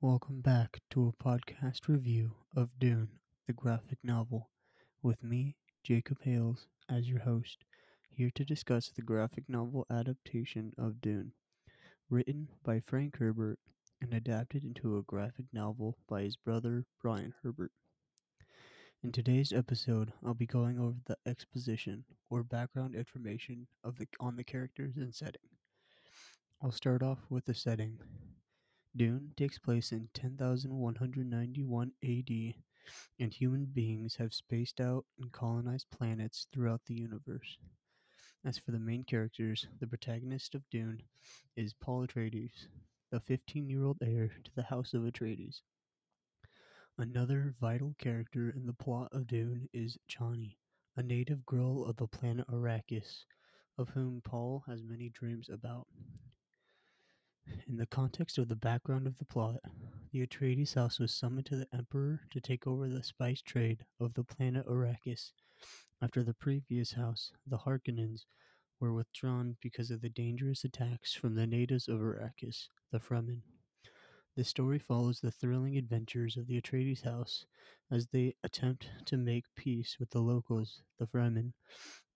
Welcome back to a podcast review of Dune, the graphic novel, with me, Jacob Hales, as your host, here to discuss the graphic novel adaptation of Dune, written by Frank Herbert and adapted into a graphic novel by his brother Brian Herbert. In today's episode, I'll be going over the exposition or background information of the on the characters and setting. I'll start off with the setting. Dune takes place in 10,191 AD, and human beings have spaced out and colonized planets throughout the universe. As for the main characters, the protagonist of Dune is Paul Atreides, the 15 year old heir to the House of Atreides. Another vital character in the plot of Dune is Chani, a native girl of the planet Arrakis, of whom Paul has many dreams about. In the context of the background of the plot, the Atreides house was summoned to the Emperor to take over the spice trade of the planet Arrakis after the previous house, the Harkonnens, were withdrawn because of the dangerous attacks from the natives of Arrakis, the Fremen. The story follows the thrilling adventures of the Atreides house as they attempt to make peace with the locals, the Fremen,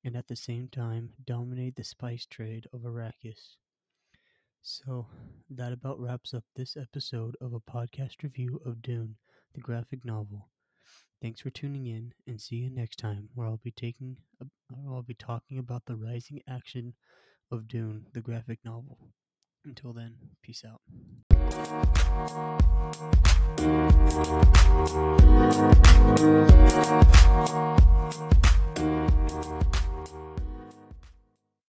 and at the same time dominate the spice trade of Arrakis. So, that about wraps up this episode of a podcast review of Dune, the graphic novel. Thanks for tuning in, and see you next time, where I'll be taking, I'll be talking about the rising action of Dune, the graphic novel. Until then, peace out.